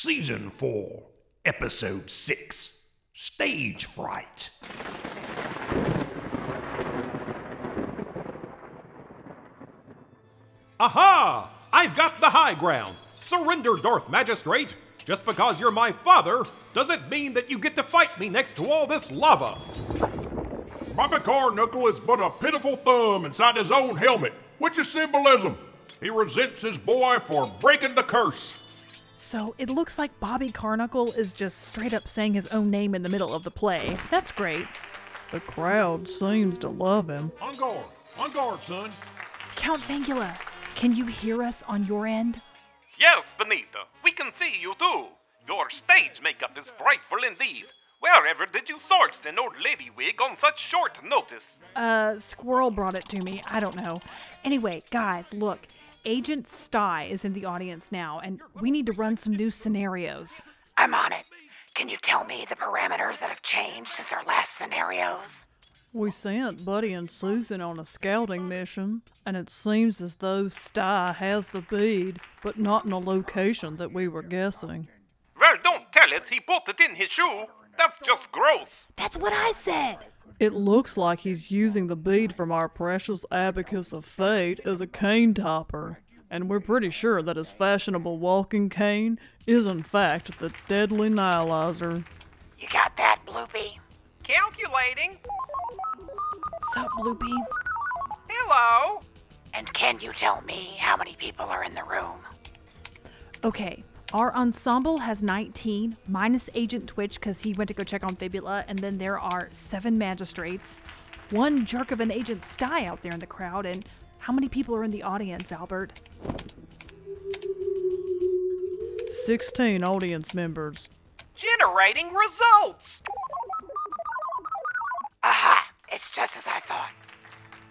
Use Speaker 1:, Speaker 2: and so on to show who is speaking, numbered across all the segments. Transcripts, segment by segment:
Speaker 1: Season 4, Episode 6 Stage Fright.
Speaker 2: Aha! I've got the high ground. Surrender, Darth Magistrate. Just because you're my father doesn't mean that you get to fight me next to all this lava.
Speaker 3: Bobby Carnuckle is but a pitiful thumb inside his own helmet, which is symbolism. He resents his boy for breaking the curse.
Speaker 4: So it looks like Bobby Carnuckle is just straight up saying his own name in the middle of the play. That's great. The crowd seems to love him.
Speaker 3: On guard, on guard, son.
Speaker 4: Count Fangula, can you hear us on your end?
Speaker 5: Yes, Benita, we can see you too. Your stage makeup is frightful indeed. Wherever did you source an old lady wig on such short notice?
Speaker 4: Uh, Squirrel brought it to me. I don't know. Anyway, guys, look. Agent Sty is in the audience now, and we need to run some new scenarios.
Speaker 6: I'm on it. Can you tell me the parameters that have changed since our last scenarios?
Speaker 4: We sent Buddy and Susan on a scouting mission, and it seems as though Sty has the bead, but not in a location that we were guessing.
Speaker 5: Well, don't tell us he put it in his shoe. That's just gross.
Speaker 6: That's what I said.
Speaker 4: It looks like he's using the bead from our precious abacus of fate as a cane topper, and we're pretty sure that his fashionable walking cane is in fact the deadly nihilizer.
Speaker 6: You got that, Bloopy?
Speaker 5: Calculating.
Speaker 4: Sup, Bloopy?
Speaker 5: Hello.
Speaker 6: And can you tell me how many people are in the room?
Speaker 4: Okay, our ensemble has 19, minus Agent Twitch because he went to go check on Fibula, and then there are seven magistrates, one jerk of an Agent Sty out there in the crowd, and how many people are in the audience, Albert? 16 audience members.
Speaker 5: Generating results.
Speaker 6: Aha! It's just as I thought.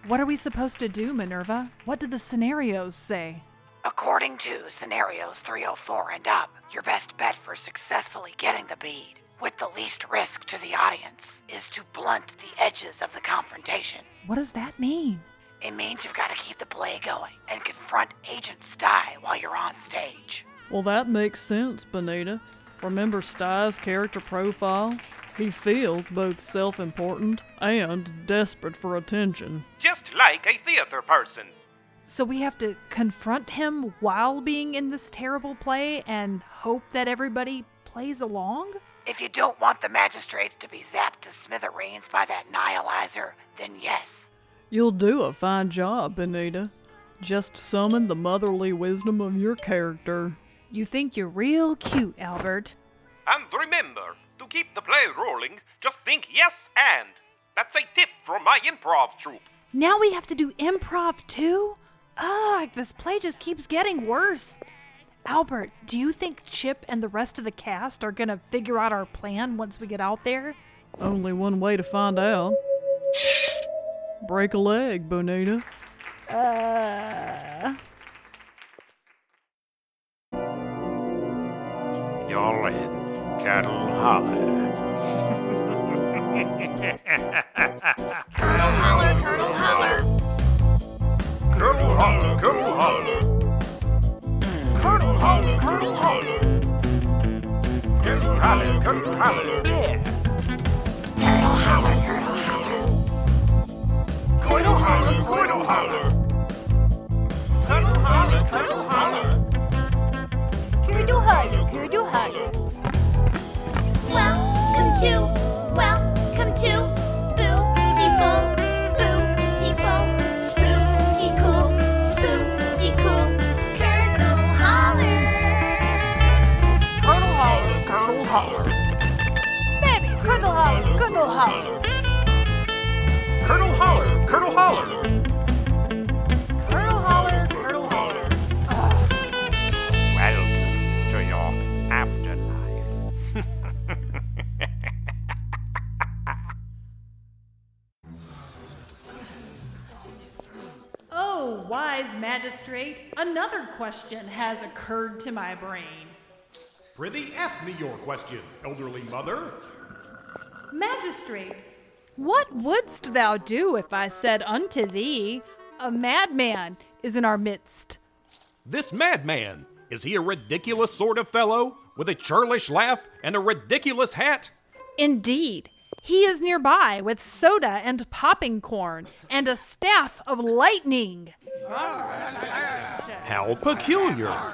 Speaker 4: What are we supposed to do, Minerva? What do the scenarios say?
Speaker 6: According to scenarios 304 and up, your best bet for successfully getting the bead, with the least risk to the audience, is to blunt the edges of the confrontation.
Speaker 4: What does that mean?
Speaker 6: It means you've got to keep the play going and confront Agent Sty while you're on stage.
Speaker 4: Well, that makes sense, Benita. Remember Sty's character profile? He feels both self important and desperate for attention.
Speaker 5: Just like a theater person.
Speaker 4: So we have to confront him while being in this terrible play and hope that everybody plays along?
Speaker 6: If you don't want the magistrates to be zapped to smithereens by that nihilizer, then yes.
Speaker 4: You'll do a fine job, Benita. Just summon the motherly wisdom of your character. You think you're real cute, Albert.
Speaker 5: And remember, to keep the play rolling, just think yes and. That's a tip from my improv troupe.
Speaker 4: Now we have to do improv too? Ugh, this play just keeps getting worse. Albert, do you think Chip and the rest of the cast are gonna figure out our plan once we get out there? Only one way to find out. Break a leg, Benita. Uh.
Speaker 1: Y'all in Curdle Holler.
Speaker 6: Colonel Holler, Colonel Holler.
Speaker 1: Colonel Holler, Yeah.
Speaker 6: Colonel Holler, Colonel Holler.
Speaker 1: Colonel Holler, Colonel Holler.
Speaker 5: Colonel Holler, Colonel Holler.
Speaker 7: Kudu Holler, Kudu Holler. Welcome to, welcome to Holler,
Speaker 6: Colonel Holler. Colonel Holler,
Speaker 7: Colonel Holler. Colonel Holler,
Speaker 2: Colonel Holler.
Speaker 1: Welcome to your afterlife.
Speaker 4: Oh, wise magistrate, another question has occurred to my brain.
Speaker 2: Prithee, ask me your question, elderly mother.
Speaker 4: Magistrate, what wouldst thou do if I said unto thee, A madman is in our midst?
Speaker 2: This madman,
Speaker 5: Is he a ridiculous sort of fellow with a churlish laugh and a ridiculous hat?
Speaker 4: Indeed. He is nearby with soda and popping corn and a staff of lightning.
Speaker 5: How peculiar.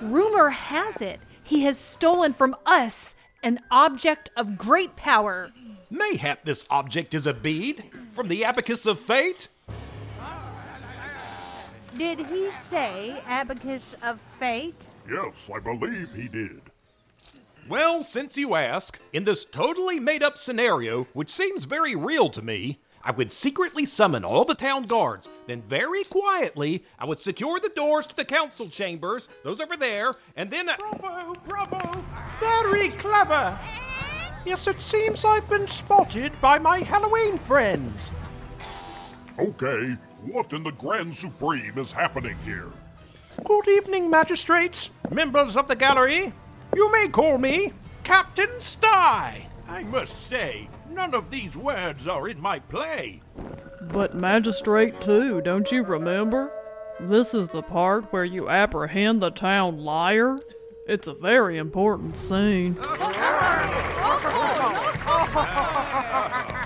Speaker 4: Rumor has it he has stolen from us an object of great power.
Speaker 5: Mayhap this object is a bead from the abacus of fate?
Speaker 7: Did he say abacus of fate?
Speaker 8: Yes, I believe he did.
Speaker 5: Well, since you ask, in this totally made up scenario, which seems very real to me, I would secretly summon all the town guards. Then, very quietly, I would secure the doors to the council chambers, those over there, and then. I-
Speaker 1: Bravo, bravo! Very clever! Yes, it seems I've been spotted by my Halloween friends.
Speaker 8: Okay, what in the Grand Supreme is happening here?
Speaker 1: Good evening, magistrates, members of the gallery. You may call me Captain Sty. I must say, none of these words are in my play.
Speaker 9: But Magistrate, too, don't you remember? This is the part where you apprehend the town liar. It's a very important scene.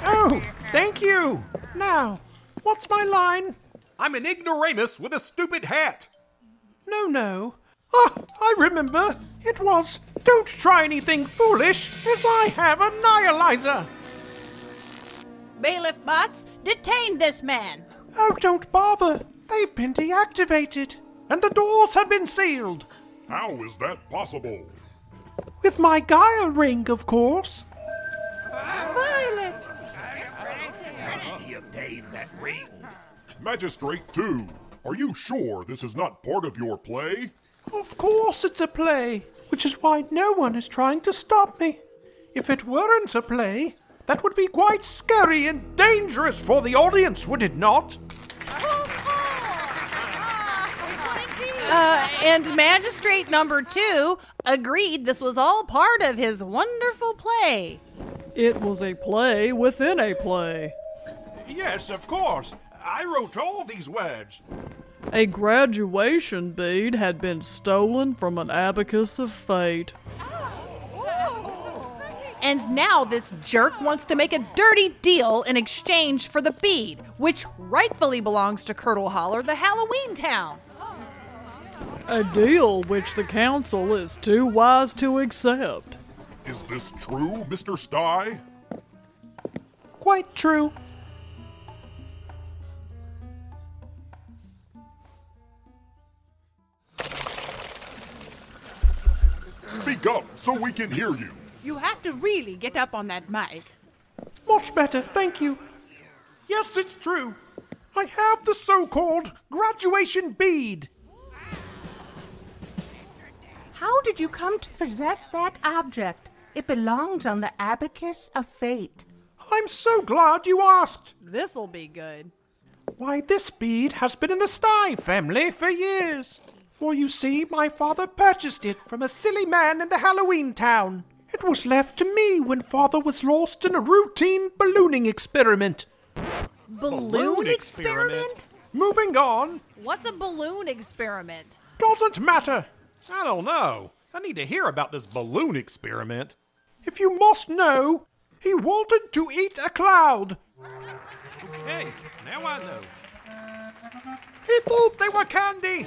Speaker 1: Oh, thank you. Now, what's my line?
Speaker 5: I'm an ignoramus with a stupid hat.
Speaker 1: No, no. Ah, I remember. It was, don't try anything foolish, as I have a nihilizer.
Speaker 7: Bailiff Bots, detain this man.
Speaker 1: Oh, don't bother. They've been deactivated, and the doors have been sealed.
Speaker 8: How is that possible?
Speaker 1: With my Gaia ring, of course.
Speaker 7: Violet!
Speaker 10: How did he obtained that ring.
Speaker 8: Magistrate 2, are you sure this is not part of your play?
Speaker 1: Of course it's a play, which is why no one is trying to stop me. If it weren't a play, that would be quite scary and dangerous for the audience, would it not?
Speaker 4: Uh, and Magistrate number two agreed this was all part of his wonderful play.
Speaker 9: It was a play within a play.
Speaker 1: Yes, of course. I wrote all these words.
Speaker 9: A graduation bead had been stolen from an abacus of fate.
Speaker 4: And now this jerk wants to make a dirty deal in exchange for the bead, which rightfully belongs to Curdle Holler, the Halloween town.
Speaker 9: A deal which the council is too wise to accept.
Speaker 8: Is this true, Mr. Sty?
Speaker 1: Quite true.
Speaker 8: Speak up so we can hear you.
Speaker 7: You have to really get up on that mic.
Speaker 1: Much better, thank you. Yes, it's true. I have the so called graduation bead.
Speaker 11: How did you come to possess that object? It belongs on the abacus of fate.
Speaker 1: I'm so glad you asked.
Speaker 4: This'll be good.
Speaker 1: Why, this bead has been in the Sty family for years. For you see, my father purchased it from a silly man in the Halloween town. It was left to me when father was lost in a routine ballooning experiment.
Speaker 4: Balloon, experiment?
Speaker 1: Moving on,
Speaker 4: What's a balloon experiment?
Speaker 1: doesn't matter.
Speaker 5: I don't know. I need to hear about this balloon experiment.
Speaker 1: If you must know, he wanted to eat a cloud.
Speaker 5: Okay, now I know.
Speaker 1: He thought they were candy.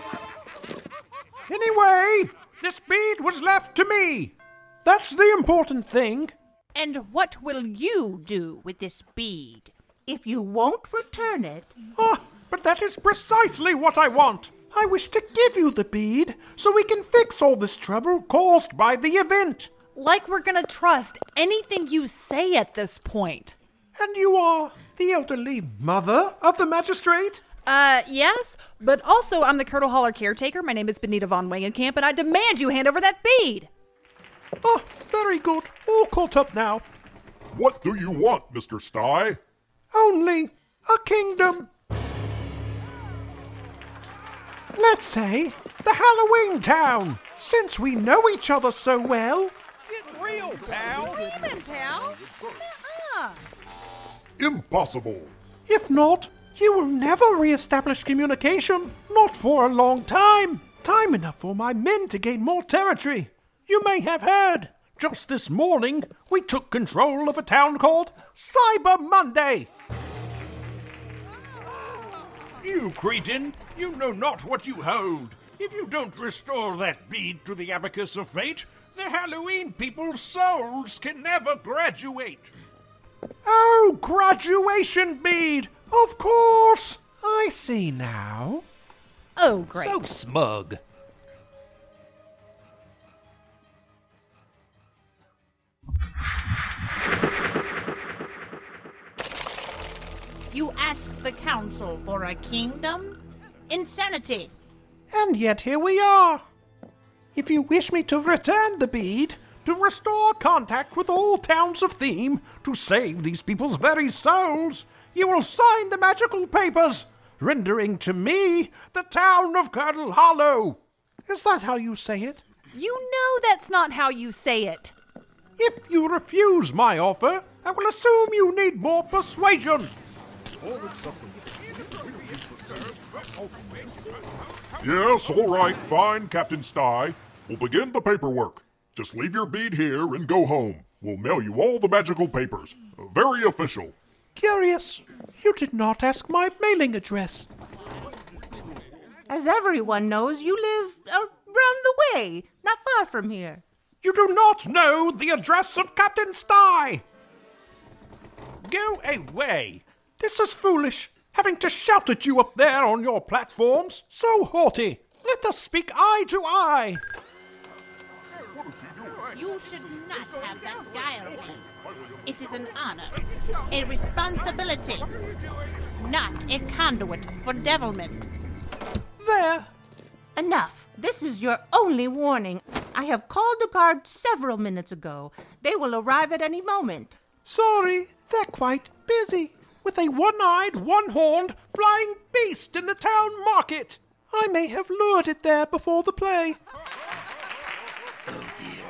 Speaker 1: Anyway, this bead was left to me. That's the important thing.
Speaker 7: And what will you do with this bead?
Speaker 11: If you won't return it,
Speaker 1: Ah, but that is precisely what I want. I wish to give you the bead so we can fix all this trouble caused by the event.
Speaker 4: Like we're gonna trust anything you say at this point.
Speaker 1: And you are the elderly mother of the magistrate?
Speaker 4: Uh, yes, but also I'm the Curdle Holler caretaker. My name is Benita von Wangenkamp, and I demand you hand over that bead.
Speaker 1: Ah, very good. All caught up now.
Speaker 8: What do you want, Mr. Sty?
Speaker 1: Only a kingdom. Let's say the Halloween town, since we know each other so well.
Speaker 5: Get real, pal.
Speaker 4: Demon pal. Uh-uh.
Speaker 8: Impossible.
Speaker 1: If not, you will never re-establish communication. Not for a long time. time enough for my men to gain more territory. You may have heard, just this morning, we took control of a town called Cyber Monday.
Speaker 8: You cretin, you know not what you hold. If you don't restore that bead to the abacus of fate, the Halloween people's souls can never graduate.
Speaker 1: Oh, graduation bead! Of course! I see now.
Speaker 7: Oh, great.
Speaker 5: So smug.
Speaker 7: You asked the council for a kingdom? Insanity.
Speaker 1: And yet here we are. If you wish me to return the bead, to restore contact with all towns of Theme, to save these people's very souls, you will sign the magical papers, rendering to me the town of Curdle Hollow. Is that how you say it?
Speaker 4: You know that's not how you say it.
Speaker 1: If you refuse my offer, I will assume you need more persuasion.
Speaker 8: Yes, all right, fine, Captain Sty. We'll begin the paperwork. Just leave your bead here and go home. We'll mail you all the magical papers. Very official.
Speaker 1: Curious, you did not ask my mailing address.
Speaker 11: As everyone knows, you live uh, around the way, not far from here.
Speaker 1: You do not know the address of Captain Sty. Go away. This is foolish, having to shout at you up there on your platforms. So haughty. Let us speak eye to eye.
Speaker 7: You should not have that guile. It is an honor, a responsibility, not a conduit for devilment.
Speaker 1: There.
Speaker 11: Enough. This is your only warning. I have called the guard several minutes ago. They will arrive at any moment.
Speaker 1: Sorry, they're quite busy. With a one eyed, one horned, flying beast in the town market. I may have lured it there before the play.
Speaker 10: Oh dear.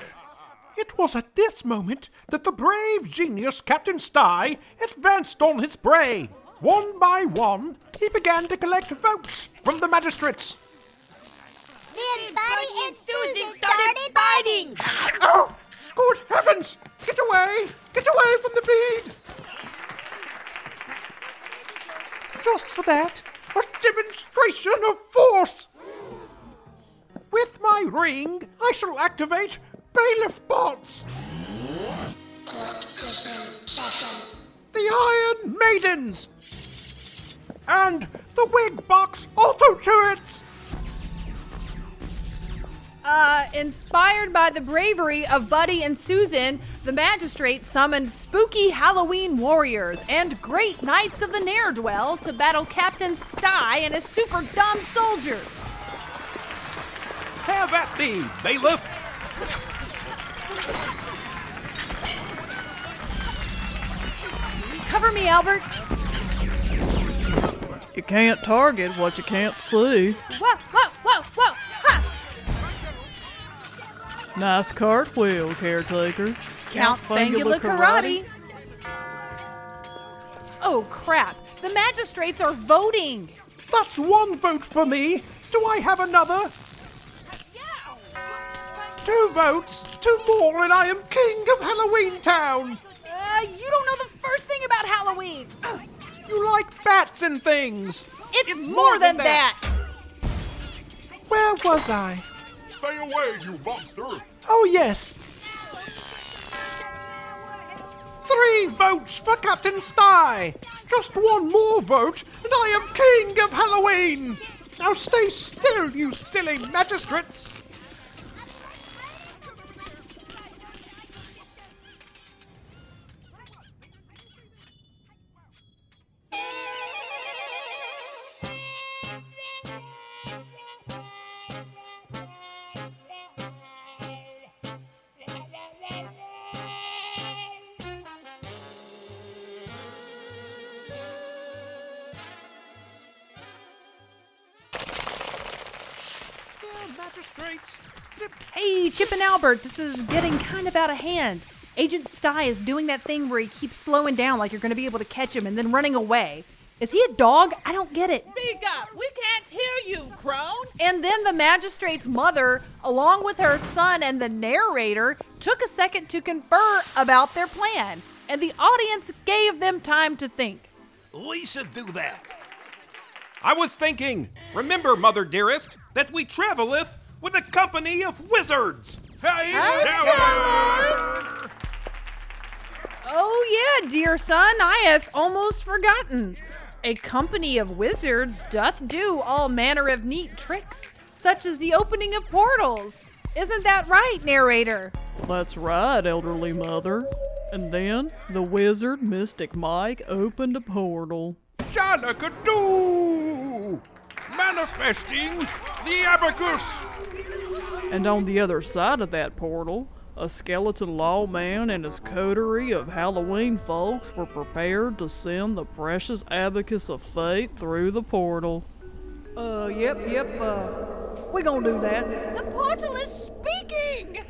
Speaker 1: It was at this moment that the brave genius Captain Sty advanced on his prey. One by one, he began to collect votes from the magistrates.
Speaker 12: Then Buddy and Susan started biting.
Speaker 1: Oh, good heavens! Get away! Get away from the bead! Just for that, a demonstration of force! With my ring, I shall activate bailiff bots! The Iron Maidens! And the Wig Box Auto Turrets!
Speaker 4: Uh, inspired by the bravery of Buddy and Susan, the magistrate summoned spooky Halloween warriors and great knights of the ne'er-dwell to battle Captain Sty and his super dumb soldiers.
Speaker 5: Have at thee, bailiff!
Speaker 4: Cover me, Albert.
Speaker 9: You can't target what you can't see.
Speaker 4: Whoa, whoa, whoa, whoa! Ha!
Speaker 9: Nice cartwheel, caretaker.
Speaker 4: Count Fangula Karate. Oh crap! The magistrates are voting.
Speaker 1: That's one vote for me. Do I have another? Two votes, two more, and I am king of Halloween Town.
Speaker 4: Uh, you don't know the first thing about Halloween. Ugh,
Speaker 1: You like bats and things.
Speaker 4: It's, more, than, that.
Speaker 1: Where was I?
Speaker 8: Stay away, you monster!
Speaker 1: Oh, yes. Three votes for Captain Sty. Just one more vote, and I am king of Halloween. Now stay still, you silly magistrates. magistrates.
Speaker 4: Albert, this is getting kind of out of hand. Agent Sty is doing that thing where he keeps slowing down like you're going to be able to catch him and then running away. Is he a dog? I don't get it.
Speaker 7: Speak up. We can't hear you, crone.
Speaker 4: And then the magistrate's mother, along with her son and the narrator, took a second to confer about their plan, and the audience gave them time to think.
Speaker 8: We should do that.
Speaker 5: I was thinking, remember, mother dearest, that we traveleth with a company of wizards.
Speaker 8: Hey,
Speaker 4: Oh, yeah, dear son, I have almost forgotten. A company of wizards doth do all manner of neat tricks, such as the opening of portals. Isn't that right, narrator?
Speaker 9: That's right, elderly mother. And then the wizard Mystic Mike opened a portal.
Speaker 8: Shalakadoo! Manifesting the abacus!
Speaker 9: And on the other side of that portal, a skeleton lawman and his coterie of Halloween folks were prepared to send the precious abacus of fate through the portal.
Speaker 4: Uh, yep, yep, uh, we gonna do that.
Speaker 12: The portal is speaking!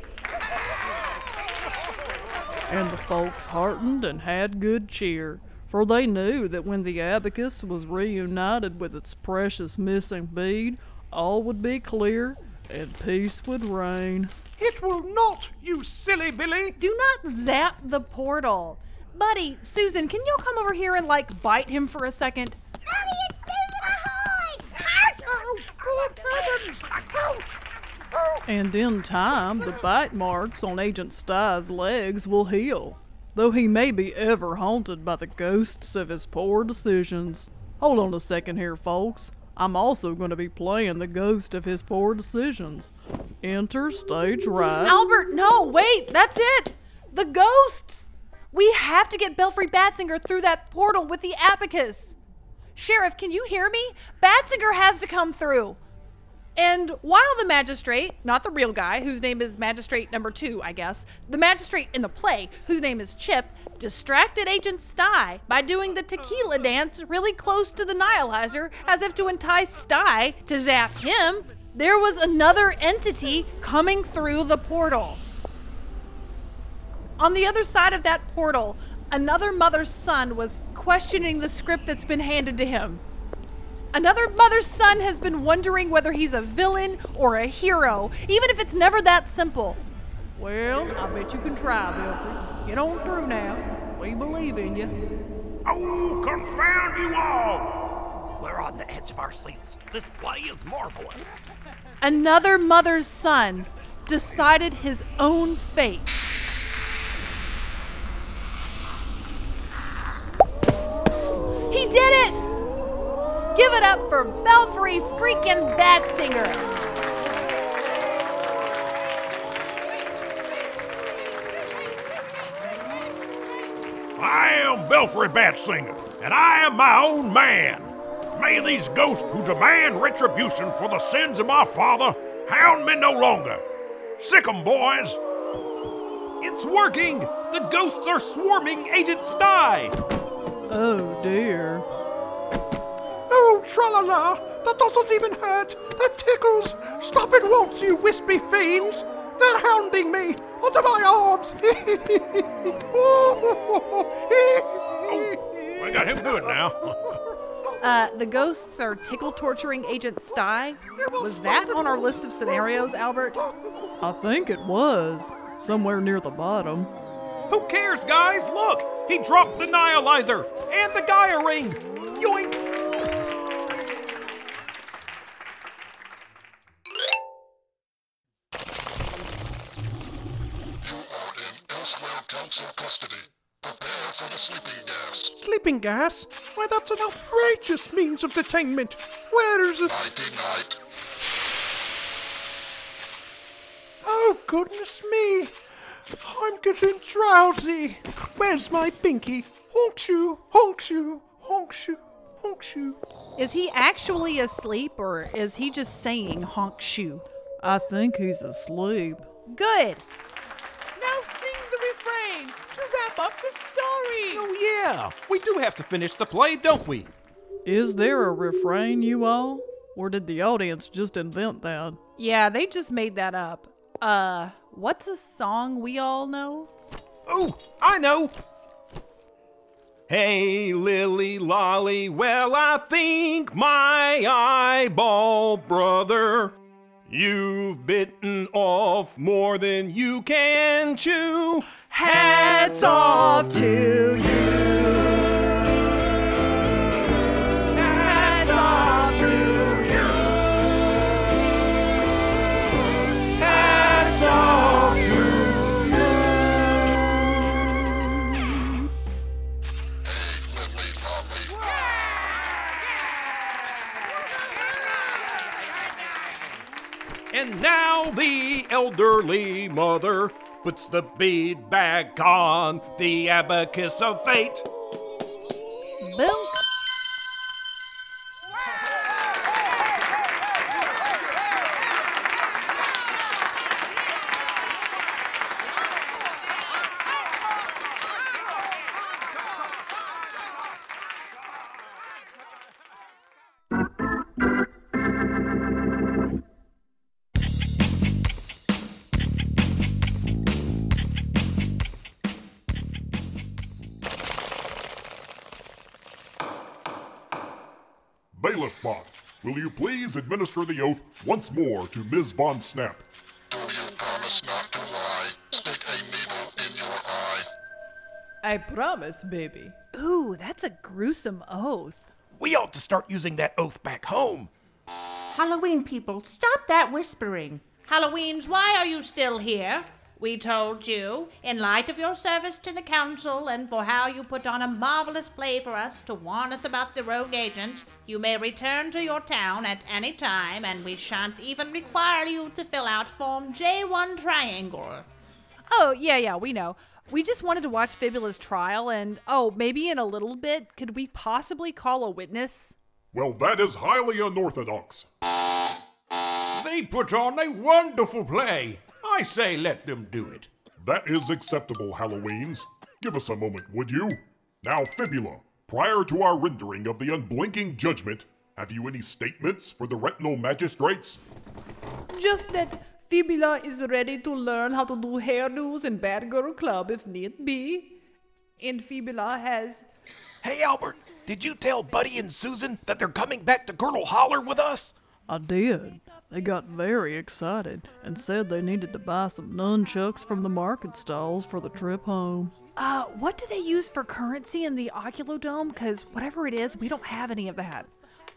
Speaker 9: And the folks heartened and had good cheer, for they knew that when the abacus was reunited with its precious missing bead, all would be clear and peace would reign.
Speaker 1: It will not, you silly Billy!
Speaker 4: Do not zap the portal. Buddy, Susan, can you come over here and, like, bite him for a second?
Speaker 12: Daddy, it's Susan Ahoy! Oh, oh, good heavens! Ouch! Oh.
Speaker 9: And in time, the bite marks on Agent Stye's legs will heal, though he may be ever haunted by the ghosts of his poor decisions. Hold on a second here, folks. I'm also going to be playing the ghost of his poor decisions. Enter stage right.
Speaker 4: Albert, no, wait, that's it! The ghosts! We have to get Belfry Batsinger through that portal with the abacus. Sheriff, can you hear me? Batsinger has to come through. And while the magistrate, not the real guy, whose name is Magistrate number two, I guess, the magistrate in the play, whose name is Chip, distracted Agent Stye by doing the tequila dance really close to the Nihilizer as if to entice Stye to zap him, there was another entity coming through the portal. On the other side of that portal, another mother's son was questioning the script that's been handed to him. Another mother's son has been wondering whether he's a villain or a hero, even if it's never that simple.
Speaker 9: Well, I bet you can try, Belfry. Get on through now. We believe in you.
Speaker 8: Oh, confound you all!
Speaker 10: We're on the edge of our seats. This play is marvelous.
Speaker 4: Another mother's son decided his own fate. He did it! Give it up for Belfry freaking Batsinger!
Speaker 8: I am Belfry Batsinger, and I am my own man. May these ghosts who demand retribution for the sins of my father hound me no longer. Sick 'em, boys.
Speaker 5: It's working! The ghosts are swarming Agent Stye!
Speaker 9: Oh dear.
Speaker 1: Oh, tra-la-la! That doesn't even hurt! That tickles! Stop it, won't you, wispy fiends! They're hounding me! Onto my arms!
Speaker 8: I got him good now.
Speaker 4: Uh, the ghosts are tickle torturing Agent Stye. Was that on our list of scenarios, Albert?
Speaker 9: I think it was. Somewhere near the bottom.
Speaker 5: Who cares, guys? Look! He dropped the Nihilizer and the Gaia ring! Yoink!
Speaker 13: Gas.
Speaker 1: Sleeping gas? Why, that's an outrageous means of detainment. Where's it?
Speaker 13: Nighty night.
Speaker 1: Oh, goodness me! I'm getting drowsy. Where's my binky? Honk shoe, honk shoe, honk shoe, honk shoe.
Speaker 4: Is he actually asleep or is he just saying honk shoe?
Speaker 9: I think he's asleep.
Speaker 4: Good.
Speaker 7: Now sing the refrain to wrap up the story.
Speaker 5: Oh, yeah! We do have to finish the play, don't we?
Speaker 9: Is there a refrain, you all? Or did the audience just invent that?
Speaker 4: Yeah, they just made that up. Uh, what's a song we all know?
Speaker 5: Oh, I know! Hey, Lily Lolly, well, I think my eyeball brother, you've bitten off more than you can chew.
Speaker 4: Hats off to you. Hats off to you.
Speaker 5: Hats off to you. And now the elderly mother puts the bead back on the abacus of fate.
Speaker 4: Boom.
Speaker 13: Will you please administer the oath once more to Ms. Von Snap? Do you promise not to lie? Stick a needle in your eye.
Speaker 9: I promise, baby.
Speaker 4: Ooh, that's a gruesome oath.
Speaker 10: We ought to start using that oath back home.
Speaker 11: Halloween people, stop that whispering.
Speaker 7: Halloweens, why are you still here? We told you, in light of your service to the council and for how you put on a marvelous play for us to warn us about the rogue agent, you may return to your town at any time and we shan't even require you to fill out Form J1 Triangle.
Speaker 4: Oh, yeah, yeah, we know. We just wanted to watch Fibula's trial, and oh, maybe in a little bit, could we possibly call a witness?
Speaker 13: Well, that is highly unorthodox.
Speaker 8: They put on a wonderful play. I say let them do it.
Speaker 13: That is acceptable, Halloweens. Give us a moment, would you? Now, Fibula, prior to our rendering of the unblinking judgment, have you any statements for the retinal magistrates?
Speaker 9: Just that Fibula is ready to learn how to do hairdos in Bad Girl Club if need be. And Fibula has.
Speaker 10: Hey, Albert, did you tell Buddy and Susan that they're coming back to Curdle Holler with us?
Speaker 9: I did. They got very excited and said they needed to buy some nunchucks from the market stalls for the trip home.
Speaker 4: Uh, what do they use for currency in the Oculodome? Because whatever it is, we don't have any of that.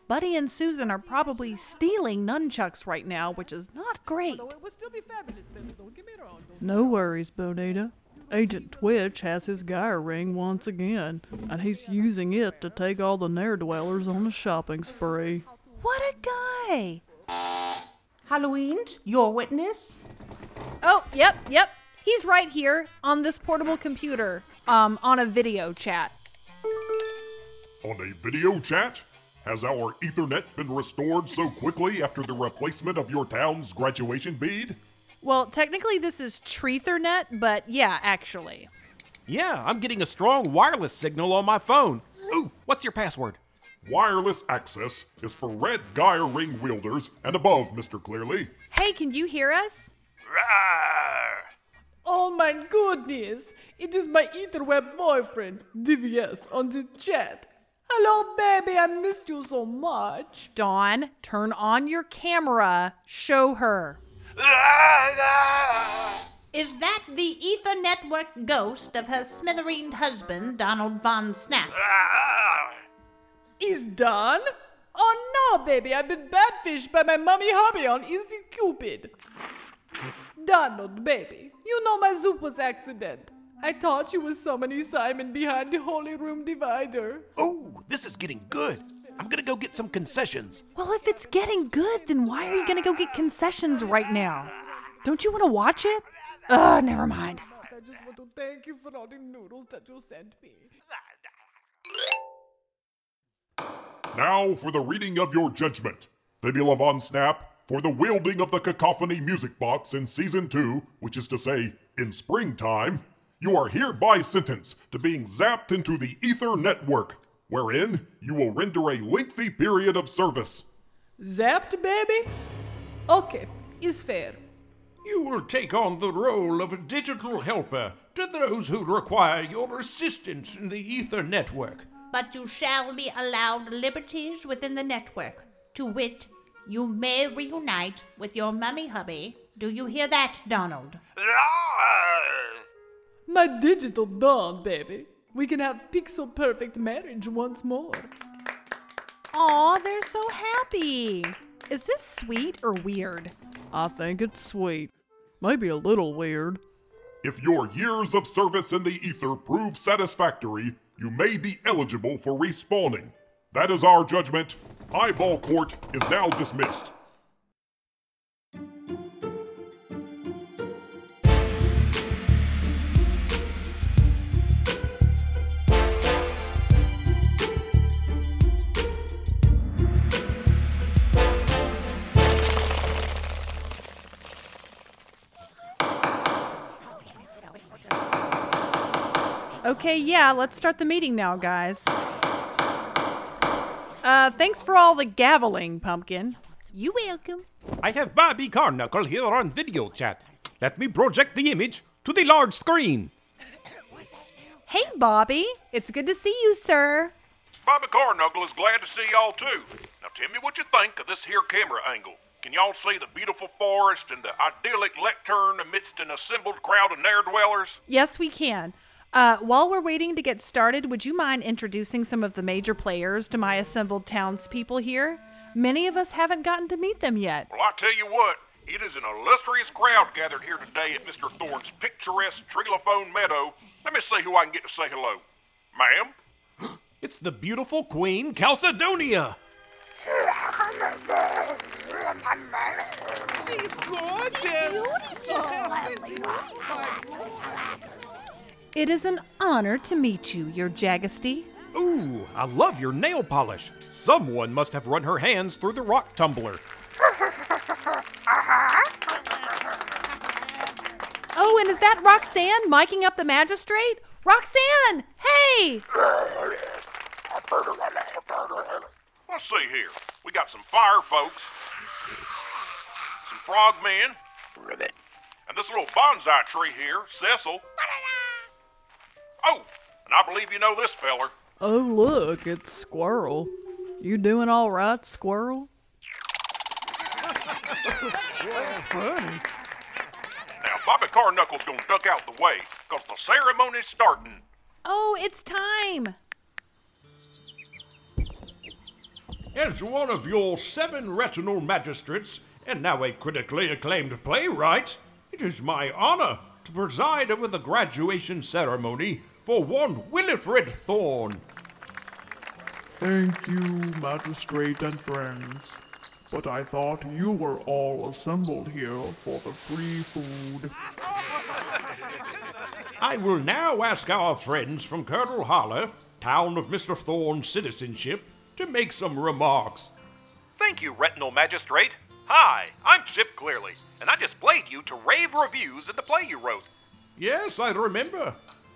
Speaker 4: Buddy and Susan are probably stealing nunchucks right now, which is not great.
Speaker 9: No worries, Benita. Agent Twitch has his gyre ring once again, and he's using it to take all the ne'er dwellers on a shopping spree.
Speaker 4: What a guy!
Speaker 11: Halloweens, your witness?
Speaker 4: Oh, yep, yep. He's right here on this portable computer, um, on a video chat.
Speaker 13: On a video chat? Has our Ethernet been restored so quickly after the replacement of your town's graduation bead?
Speaker 4: Well, technically this is Treethernet, but yeah, actually.
Speaker 5: Yeah, I'm getting a strong wireless signal on my phone. Ooh, what's your password?
Speaker 13: Wireless access is for red gyre ring wielders and above, Mr. Clearly.
Speaker 4: Hey, can you hear us?
Speaker 9: Oh my goodness! It is my Etherweb boyfriend, DVS, on the chat. Hello, baby, I missed you so much.
Speaker 4: Dawn, turn on your camera. Show her.
Speaker 7: Is that the Ether Network ghost of her smithereened husband, Donald Von Snap?
Speaker 9: Is done? Oh no, baby, I've been badfished by my mummy hubby on Easy Cupid. Donald, baby, you know my soup was accident. I thought you was summoning Simon behind the holy room divider.
Speaker 10: Oh, this is getting good. I'm gonna go get some concessions.
Speaker 4: Well, if it's getting good, then why are you gonna go get concessions right now? Don't you want to watch it? Ugh, never mind.
Speaker 9: I just want to thank you for all the noodles that you sent me.
Speaker 13: Now for the reading of your judgment. Fibula Von Snap, for the wielding of the Cacophony Music Box in Season 2, which is to say, in springtime, you are hereby sentenced to being zapped into the Ether Network, wherein you will render a lengthy period of service.
Speaker 9: Zapped, baby? Okay, is fair.
Speaker 8: You will take on the role of a digital helper to those who require your assistance in the Ether network.
Speaker 7: But you shall be allowed liberties within the network. To wit, you may reunite with your mummy hubby. Do you hear that, Donald?
Speaker 9: My digital dawn, baby. We can have pixel perfect marriage once more.
Speaker 4: Aw, they're so happy. Is this sweet or weird?
Speaker 9: I think it's sweet. Maybe a little weird.
Speaker 13: If your years of service in the ether prove satisfactory, you may be eligible for respawning. That is our judgment. Eyeball Court is now dismissed.
Speaker 4: Okay, yeah, let's start the meeting now, guys. Uh, thanks for all the gaveling, Pumpkin. You welcome.
Speaker 5: I have Bobby Carnuckle here on video chat. Let me project the image to the large screen.
Speaker 4: Hey, Bobby. It's good to see you, sir.
Speaker 8: Bobby Carnuckle is glad to see y'all too. Now tell me what you think of this here camera angle. Can y'all see the beautiful forest and the idyllic lectern amidst an assembled crowd of ne'er-dwellers?
Speaker 4: Yes, we can. Uh, while we're waiting to get started, would you mind introducing some of the major players to my assembled townspeople here? Many of us haven't gotten to meet them yet.
Speaker 8: Well, I tell you what, it is an illustrious crowd gathered here today at Mr. Thorne's picturesque Trilophone Meadow. Let me see who I can get to say hello. Ma'am?
Speaker 5: It's the beautiful Queen Chalcedonia.
Speaker 1: She's gorgeous.
Speaker 4: It is an honor to meet you, Your Majesty.
Speaker 5: Ooh, I love your nail polish. Someone must have run her hands through the rock tumbler.
Speaker 4: Oh, and is that Roxanne miking up the magistrate? Roxanne! Hey!
Speaker 8: Let's see here. We got some fire folks, some frogmen, and this little bonsai tree here, Cecil. Oh, and I believe you know this feller.
Speaker 9: Oh, look, it's Squirrel. You doing all right, Squirrel?
Speaker 8: Now, Bobby Carnuckle's gonna duck out the way, cause the ceremony's starting.
Speaker 4: Oh, it's time!
Speaker 8: As one of your seven retinal magistrates, and now a critically acclaimed playwright, it is my honor to preside over the graduation ceremony for one Winifred Thorne.
Speaker 14: Thank you, magistrate and friends. But I thought you were all assembled here for the free food.
Speaker 8: I will now ask our friends from Curdle Holler, town of Mr. Thorne's citizenship, to make some remarks.
Speaker 15: Thank you, Retinal Magistrate. Hi, I'm Chip Clearly, and I displayed you to rave reviews in the play you wrote.
Speaker 8: Yes, I remember.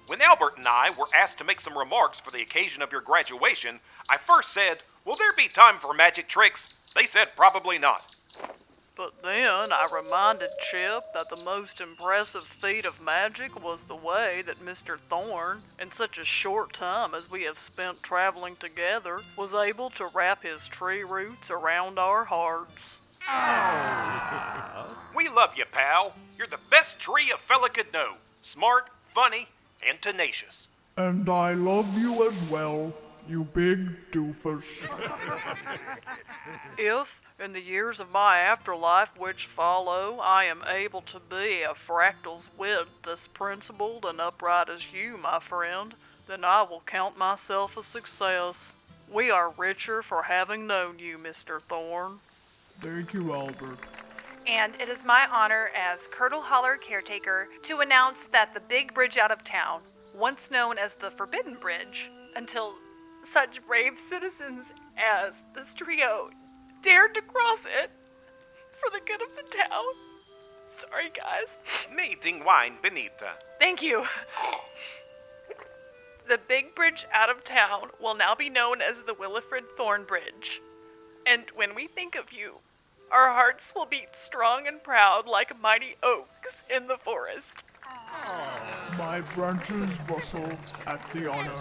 Speaker 15: When Albert and I were asked to make some remarks for the occasion of your graduation, I first said, Will there be time for magic tricks? They said probably not.
Speaker 9: But then I reminded Chip that the most impressive feat of magic was the way that Mr. Thorne, in such a short time as we have spent traveling together, was able to wrap his tree roots around our hearts.
Speaker 15: We love you, pal. You're the best tree a fella could know. Smart, funny, and tenacious.
Speaker 14: And I love you as well, you big doofus.
Speaker 9: If, in the years of my afterlife which follow, I am able to be a fractal's width as principled and upright as you, my friend, then I will count myself a success. We are richer for having known you, Mr. Thorne.
Speaker 14: Thank you, Albert.
Speaker 16: And it is my honor as Curdle Holler caretaker to announce that the big bridge out of town, once known as the Forbidden Bridge, until such brave citizens as this trio dared to cross it for the good of the town. Sorry, guys.
Speaker 15: Meeting wine, Benita.
Speaker 16: Thank you. The big bridge out of town will now be known as the Winifred Thorne Bridge. And when we think of you,
Speaker 17: Our hearts will beat strong and proud like mighty oaks in the forest.
Speaker 14: My branches rustle at the honor.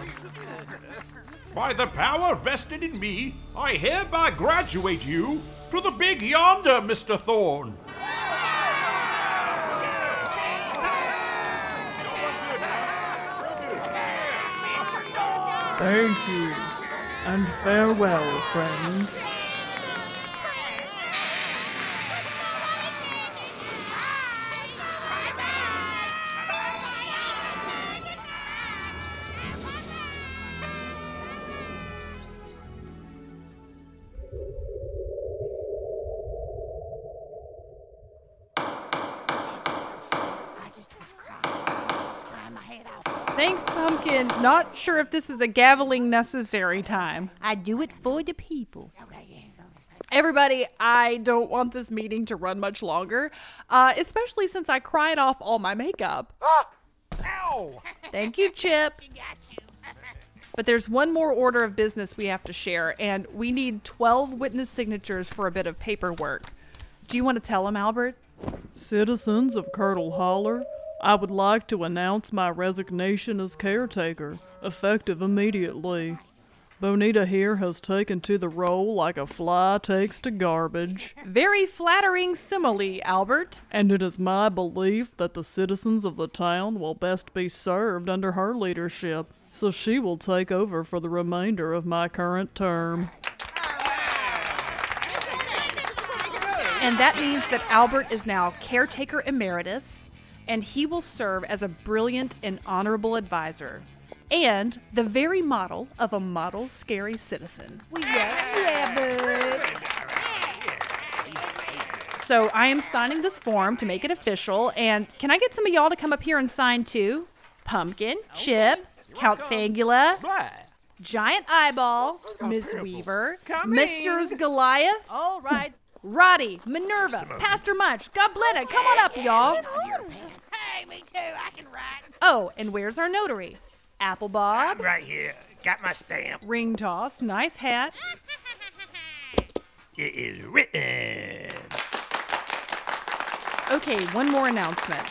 Speaker 1: By the power vested in me, I hereby graduate you to the big yonder, Mr. Thorne.
Speaker 14: Thank you, and farewell, friends.
Speaker 4: Thanks, Pumpkin. Not sure if this is a gaveling necessary time.
Speaker 18: I do it for the people.
Speaker 4: Everybody, I don't want this meeting to run much longer, uh, especially since I cried off all my makeup. Ah!
Speaker 19: Ow!
Speaker 4: Thank you, Chip. But there's one more order of business we have to share, and we need 12 witness signatures for a bit of paperwork. Do you want to tell them, Albert?
Speaker 9: Citizens of Curdle Holler, I would like to announce my resignation as caretaker, effective immediately. Benita here has taken to the role like a fly takes to garbage.
Speaker 4: Very flattering simile, Albert.
Speaker 9: And it is my belief that the citizens of the town will best be served under her leadership, so she will take over for the remainder of my current term.
Speaker 4: And that means that Albert is now caretaker emeritus, and he will serve as a brilliant and honorable advisor. And the very model of a model scary citizen.
Speaker 18: We yeah, yeah,
Speaker 4: So I am signing this form to make it official, and can I get some of y'all to come up here and sign too? Pumpkin, Chip, Count Fangula, Giant Eyeball, Miss Weaver, Messrs. Goliath.
Speaker 18: All right.
Speaker 4: Roddy, Minerva, Pastor Munch, Gobletta, come on up, y'all.
Speaker 6: Hey, me too. I can write.
Speaker 4: Oh, and where's our notary? Apple Bob,
Speaker 19: Right here. Got my stamp.
Speaker 4: ring toss, nice hat.
Speaker 19: It is written.
Speaker 4: Okay, one more announcement.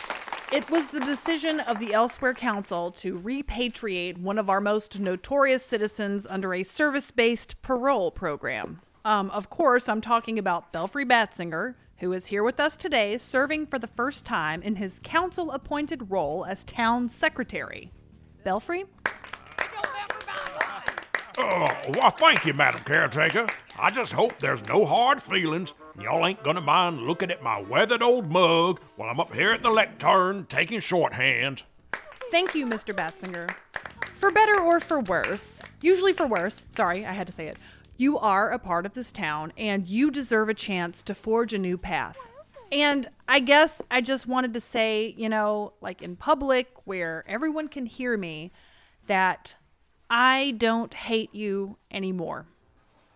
Speaker 4: It was the decision of the Elsewhere Council to repatriate one of our most notorious citizens under a service based parole program. Um, of course, I'm talking about Belfry Batzinger, who is here with us today, serving for the first time in his council appointed role as town secretary. Belfry?
Speaker 1: Oh, well, thank you, Madam Caretaker. I just hope there's no hard feelings. Y'all ain't gonna mind looking at my weathered old mug while I'm up here at the lectern taking shorthand.
Speaker 4: Thank you, Mr. Batzinger. For better or for worse, usually for worse, sorry, I had to say it, you are a part of this town and you deserve a chance to forge a new path. And I guess I just wanted to say, you know, like in public where everyone can hear me, that I don't hate you anymore.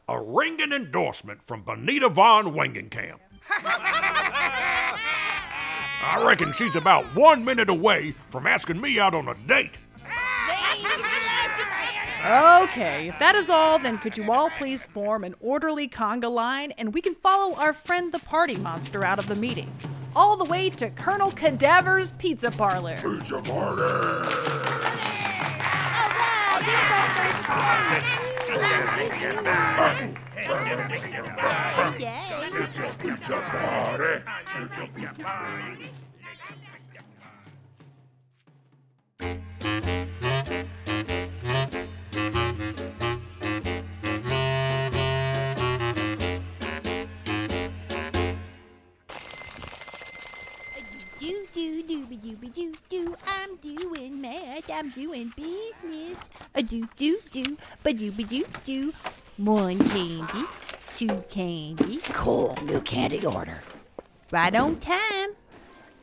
Speaker 1: A ringing endorsement from Benita von Wengenkamp. I reckon she's about one minute away from asking me out on a date.
Speaker 4: Okay, if that is all, then could you all please form an orderly conga line and we can follow our friend the party monster out of the meeting? All the way to Colonel Cadaver's Pizza Parlor.
Speaker 20: Pizza party! It's a pizza party!
Speaker 7: Do do do be do do do. I'm doing math. I'm doing business. A do do do. Ba do be do do. One candy, two candy.
Speaker 6: Cool. New candy order.
Speaker 7: Right on time.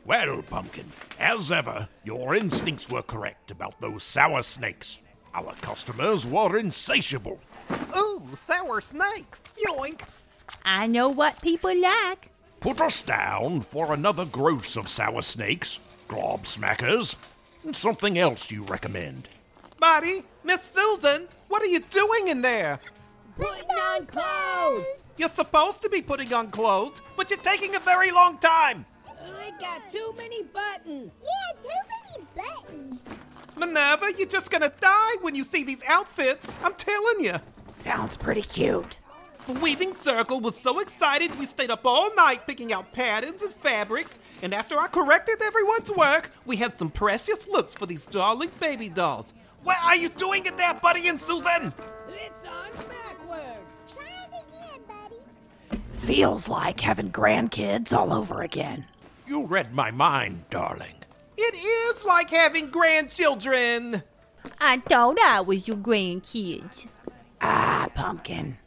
Speaker 1: Well, Pumpkin, as ever, your instincts were correct about those sour snakes. Our customers were insatiable.
Speaker 19: Ooh, sour snakes. Yoink.
Speaker 7: I know what people like.
Speaker 1: Put us down for another gross of sour snakes, glob smackers, and something else you recommend.
Speaker 5: Buddy, Miss Susan, what are you doing in there?
Speaker 7: Putting on clothes.
Speaker 5: You're supposed to be putting on clothes, but you're taking a very long time.
Speaker 21: I got too many buttons.
Speaker 22: Yeah, too many buttons.
Speaker 5: Minerva, you're just gonna die when you see these outfits. I'm telling you.
Speaker 6: Sounds pretty cute.
Speaker 5: The Weaving Circle was so excited we stayed up all night picking out patterns and fabrics, and after I corrected everyone's work, we had some precious looks for these darling baby dolls.
Speaker 23: What are you doing in there, Buddy and Susan?
Speaker 21: It's on backwards.
Speaker 22: Try it again, buddy.
Speaker 6: Feels like having grandkids all over again.
Speaker 1: You read my mind, darling.
Speaker 5: It is like having grandchildren.
Speaker 7: I thought I was your grandkids.
Speaker 6: Ah, Pumpkin.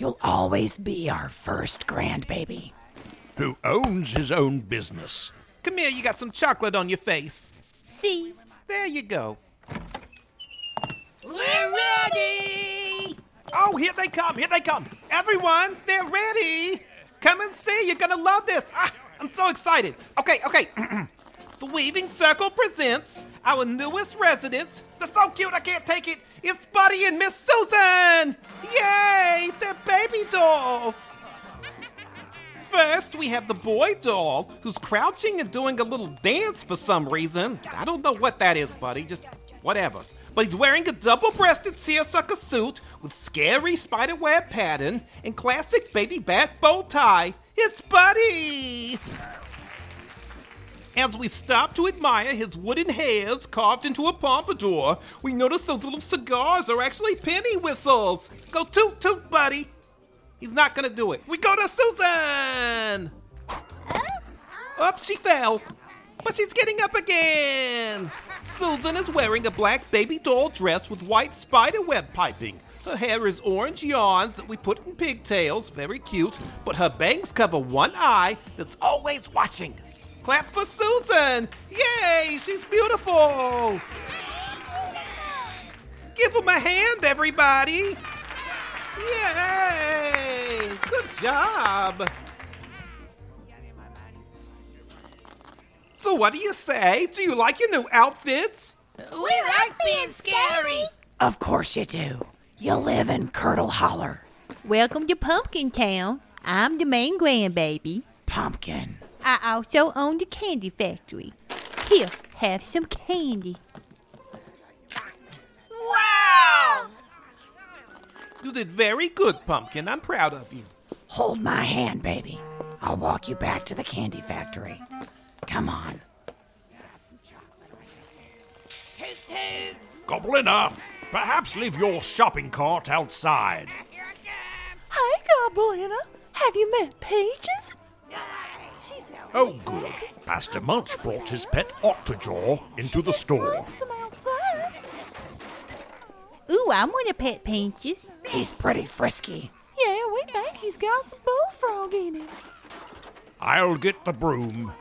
Speaker 6: You'll always be our first grandbaby.
Speaker 1: Who owns his own business.
Speaker 5: Come here, you got some chocolate on your face.
Speaker 7: See?
Speaker 5: There you go.
Speaker 21: We're ready.
Speaker 5: Oh, here they come, here they come. Everyone, they're ready. Come and see, you're gonna love this. Ah, I'm so excited. Okay, okay. the Weaving Circle presents our newest residents. They're so cute, I can't take it. It's Buddy and Miss Susan. Yay, they're baby dolls. First, we have the boy doll who's crouching and doing a little dance for some reason. I don't know what that is, buddy, just whatever. But he's wearing a double breasted seersucker suit with scary spiderweb pattern and classic baby back bow tie. It's Buddy! As we stop to admire his wooden hairs carved into a pompadour, we notice those little cigars are actually penny whistles. Go toot toot, buddy. He's not gonna do it. We go to Susan! Up she fell. But she's getting up again. Susan is wearing a black baby doll dress with white spider web piping. Her hair is orange yarns that we put in pigtails, very cute, but her bangs cover one eye that's always watching. Clap for Susan! Yay, she's beautiful! Give him a hand, everybody! Yay! Good job! So, what do you say? Do you like your new outfits?
Speaker 21: We like being scary.
Speaker 6: Of course you do. You live in Curdle Holler.
Speaker 7: Welcome to Pumpkin Town. I'm the main grandbaby.
Speaker 6: Pumpkin.
Speaker 7: I also own the candy factory. Here, have some candy.
Speaker 21: Wow!
Speaker 5: You did very good, Pumpkin. I'm proud of you.
Speaker 6: Hold my hand, baby. I'll walk you back to the candy factory. Come on.
Speaker 1: Goblina, um, perhaps leave your shopping cart outside.
Speaker 4: Hi, Goblina. Have you met Peaches?
Speaker 1: Oh, good. Pastor Munch brought his pet Octojaw into the store.
Speaker 7: Ooh, I'm want a pet Peaches.
Speaker 6: He's pretty frisky.
Speaker 4: Yeah, we think he's got some bullfrog in him.
Speaker 1: I'll get the broom.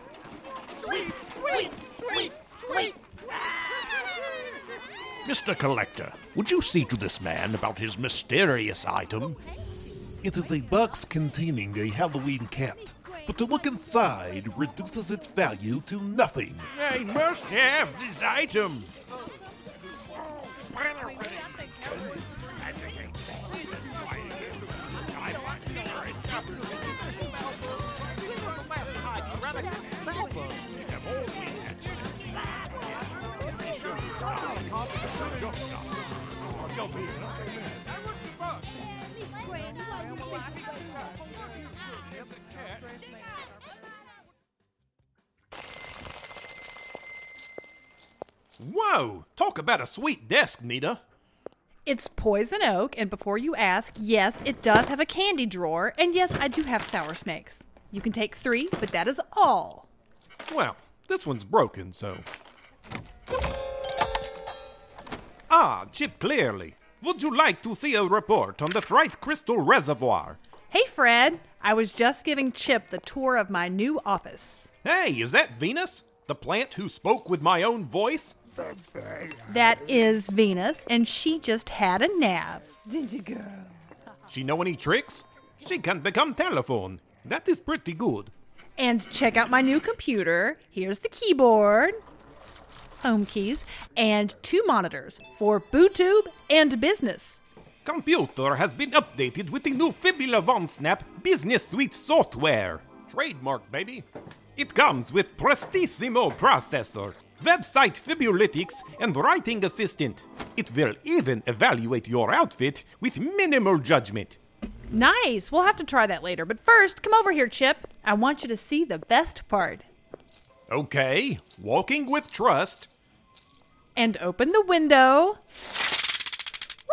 Speaker 21: Sweet, sweet, sweet, sweet.
Speaker 1: Mr. Collector, would you see to this man about his mysterious item?
Speaker 24: It is a box containing a Halloween cat, but to look inside reduces its value to nothing.
Speaker 1: I must have this item.
Speaker 5: Whoa! Talk about a sweet desk, Nita.
Speaker 4: It's poison oak, and before you ask, yes, it does have a candy drawer, and yes, I do have sour snakes. You can take three, but that is all.
Speaker 5: Well, this one's broken, so. Ah, Chip Clearly. Would you like to see a report on the Fright Crystal Reservoir?
Speaker 4: Hey, Fred. I was just giving Chip the tour of my new office.
Speaker 5: Hey, is that Venus? The plant who spoke with my own voice?
Speaker 4: That is Venus, and she just had a nap. Did you, girl?
Speaker 5: She know any tricks? She can become telephone. That is pretty good.
Speaker 4: And check out my new computer. Here's the keyboard, home keys, and two monitors for BooTube and business.
Speaker 5: Computer has been updated with the new Fibula Von Snap Business Suite software. Trademark, baby. It comes with Prestissimo processor, website Fibulytics, and writing assistant. It will even evaluate your outfit with minimal judgment.
Speaker 7: Nice. We'll have to try that later. But first, come over here, Chip. I want you to see the best part.
Speaker 5: Okay, walking with trust.
Speaker 7: And open the window.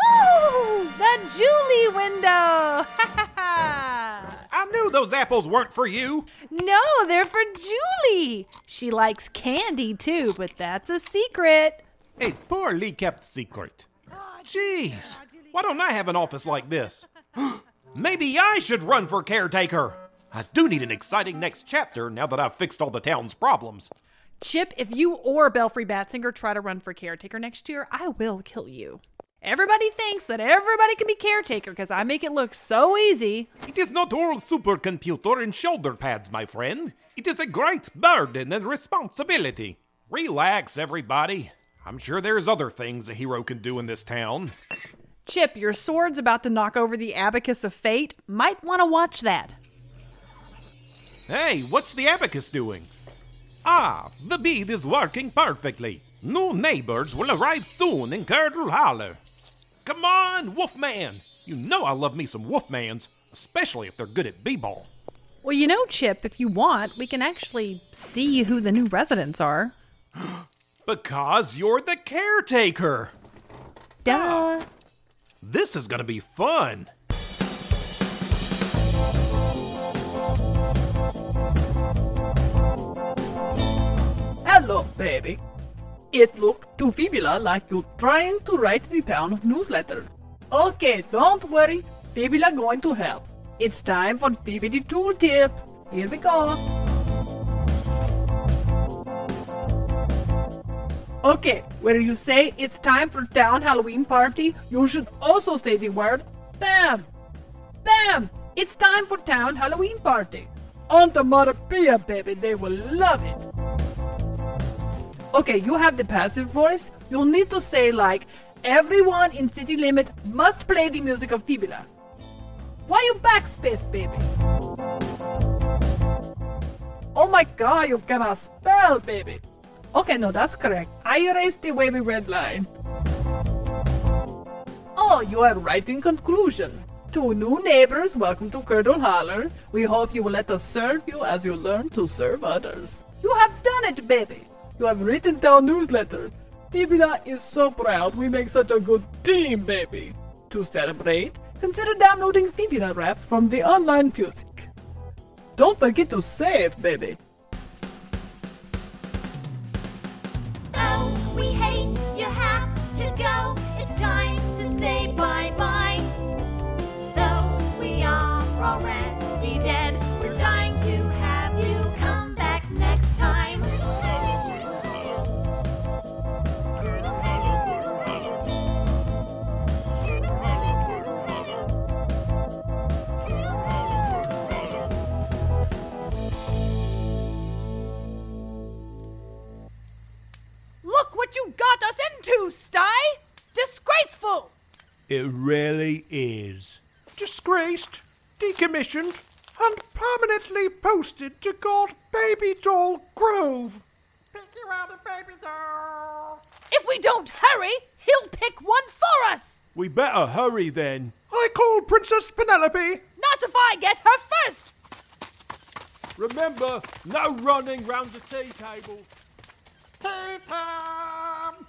Speaker 7: Woo! The Julie window!
Speaker 5: I knew those apples weren't for you.
Speaker 7: no, they're for Julie. She likes candy too, but that's a secret.
Speaker 5: A poorly kept secret. Jeez, why don't I have an office like this? Maybe I should run for caretaker. I do need an exciting next chapter now that I've fixed all the town's problems.
Speaker 7: Chip, if you or Belfry Batzinger try to run for caretaker next year, I will kill you. Everybody thinks that everybody can be caretaker because I make it look so easy.
Speaker 5: It is not all supercomputer and shoulder pads, my friend. It is a great burden and responsibility. Relax, everybody. I'm sure there's other things a hero can do in this town.
Speaker 7: Chip, your sword's about to knock over the abacus of fate. Might want to watch that.
Speaker 5: Hey, what's the abacus doing? Ah, the bead is working perfectly. New neighbors will arrive soon in Curdle Holler. Come on, Wolfman! You know I love me some Wolfmans, especially if they're good at b-ball.
Speaker 7: Well, you know, Chip, if you want, we can actually see who the new residents are.
Speaker 5: Because you're the caretaker.
Speaker 7: Duh.
Speaker 5: Ah, this is gonna be fun.
Speaker 4: Hello, baby. It looked to Fibula like you're trying to write the town newsletter. Okay, don't worry. Fibula going to help. It's time for Fibidi Tooltip. Here we go. Okay, where you say it's time for town Halloween party, you should also say the word BAM! BAM! It's time for town Halloween party. On to Marapia, baby, they will love it. Okay, you have the passive voice. You'll need to say like, everyone in city limit must play the music of Fibula. Why you backspace, baby? Oh my god, you cannot spell, baby. Okay, no, that's correct. I erased the wavy red line. Oh, you are right in conclusion. To new neighbors, welcome to Curdle Holler. We hope you will let us serve you as you learn to serve others. You have done it, baby. You have written down newsletter. Fibula is so proud we make such a good team, baby. To celebrate, consider downloading Fibula Rap from the online music. Don't forget to save, baby.
Speaker 1: Decommissioned, and permanently posted to God Baby Doll Grove. Pick your round of baby doll.
Speaker 7: If we don't hurry, he'll pick one for us!
Speaker 1: We better hurry then. I call Princess Penelope.
Speaker 7: Not if I get her first!
Speaker 1: Remember, no running round the tea table.
Speaker 25: Tea time!